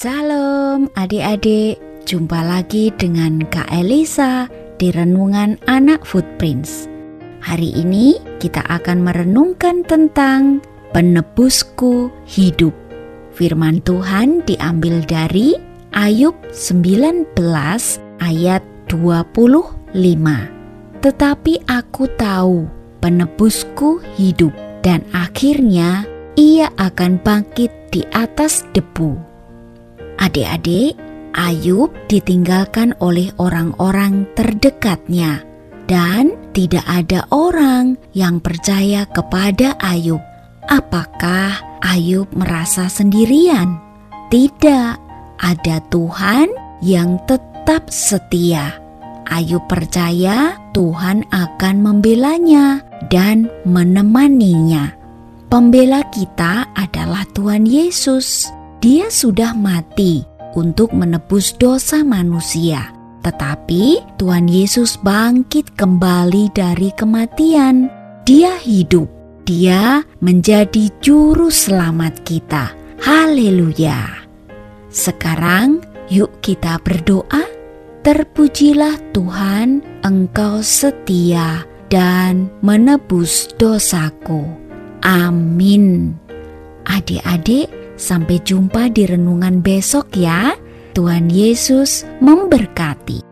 Salam adik-adik, jumpa lagi dengan Kak Elisa di Renungan Anak Footprints. Hari ini kita akan merenungkan tentang penebusku hidup. Firman Tuhan diambil dari Ayub 19 ayat 25. Tetapi aku tahu penebusku hidup dan akhirnya ia akan bangkit di atas debu. Adik-adik, Ayub ditinggalkan oleh orang-orang terdekatnya, dan tidak ada orang yang percaya kepada Ayub. Apakah Ayub merasa sendirian? Tidak, ada Tuhan yang tetap setia. Ayub percaya Tuhan akan membelanya dan menemaninya. Pembela kita adalah Tuhan Yesus. Dia sudah mati untuk menebus dosa manusia. Tetapi Tuhan Yesus bangkit kembali dari kematian. Dia hidup. Dia menjadi juru selamat kita. Haleluya. Sekarang yuk kita berdoa. Terpujilah Tuhan, Engkau setia dan menebus dosaku. Amin. Adik-adik, Sampai jumpa di renungan besok ya. Tuhan Yesus memberkati.